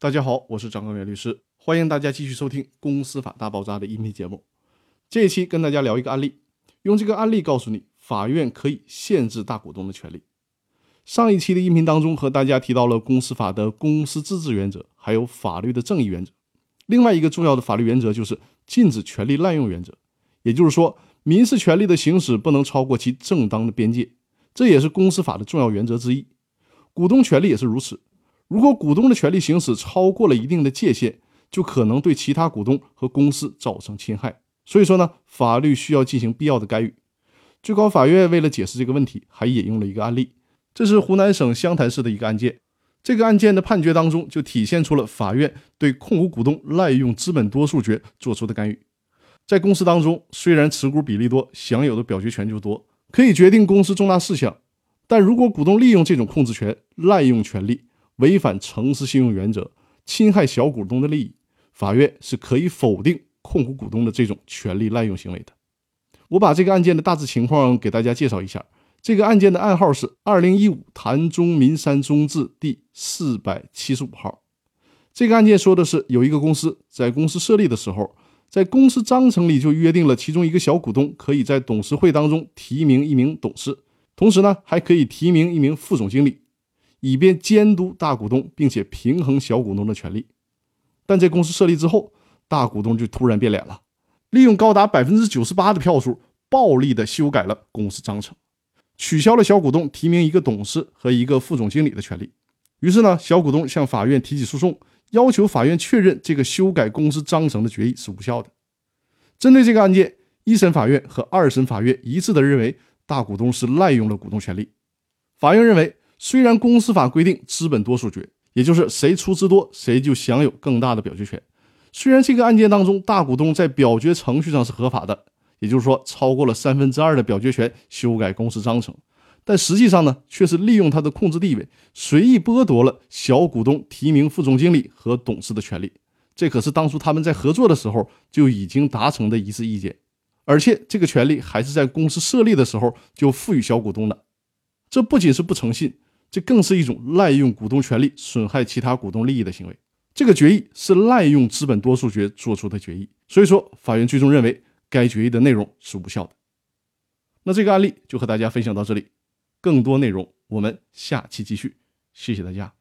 大家好，我是张高远律师，欢迎大家继续收听《公司法大爆炸》的音频节目。这一期跟大家聊一个案例，用这个案例告诉你，法院可以限制大股东的权利。上一期的音频当中和大家提到了公司法的公司自治原则，还有法律的正义原则。另外一个重要的法律原则就是禁止权利滥用原则，也就是说，民事权利的行使不能超过其正当的边界，这也是公司法的重要原则之一。股东权利也是如此，如果股东的权利行使超过了一定的界限，就可能对其他股东和公司造成侵害。所以说呢，法律需要进行必要的干预。最高法院为了解释这个问题，还引用了一个案例，这是湖南省湘潭市的一个案件。这个案件的判决当中，就体现出了法院对控股股东滥用资本多数决做出的干预。在公司当中，虽然持股比例多，享有的表决权就多，可以决定公司重大事项，但如果股东利用这种控制权，滥用权利，违反诚实信用原则，侵害小股东的利益，法院是可以否定控股股东的这种权利滥用行为的。我把这个案件的大致情况给大家介绍一下。这个案件的案号是二零一五潭中民山中字第四百七十五号。这个案件说的是，有一个公司在公司设立的时候，在公司章程里就约定了，其中一个小股东可以在董事会当中提名一名董事，同时呢，还可以提名一名副总经理，以便监督大股东，并且平衡小股东的权利。但在公司设立之后，大股东就突然变脸了，利用高达百分之九十八的票数，暴力的修改了公司章程。取消了小股东提名一个董事和一个副总经理的权利。于是呢，小股东向法院提起诉讼，要求法院确认这个修改公司章程的决议是无效的。针对这个案件，一审法院和二审法院一致的认为，大股东是滥用了股东权利。法院认为，虽然公司法规定资本多数决，也就是谁出资多，谁就享有更大的表决权。虽然这个案件当中，大股东在表决程序上是合法的。也就是说，超过了三分之二的表决权修改公司章程，但实际上呢，却是利用他的控制地位，随意剥夺了小股东提名副总经理和董事的权利。这可是当初他们在合作的时候就已经达成的一致意见，而且这个权利还是在公司设立的时候就赋予小股东的。这不仅是不诚信，这更是一种滥用股东权利、损害其他股东利益的行为。这个决议是滥用资本多数决做出的决议，所以说法院最终认为。该决议的内容是无效的。那这个案例就和大家分享到这里，更多内容我们下期继续。谢谢大家。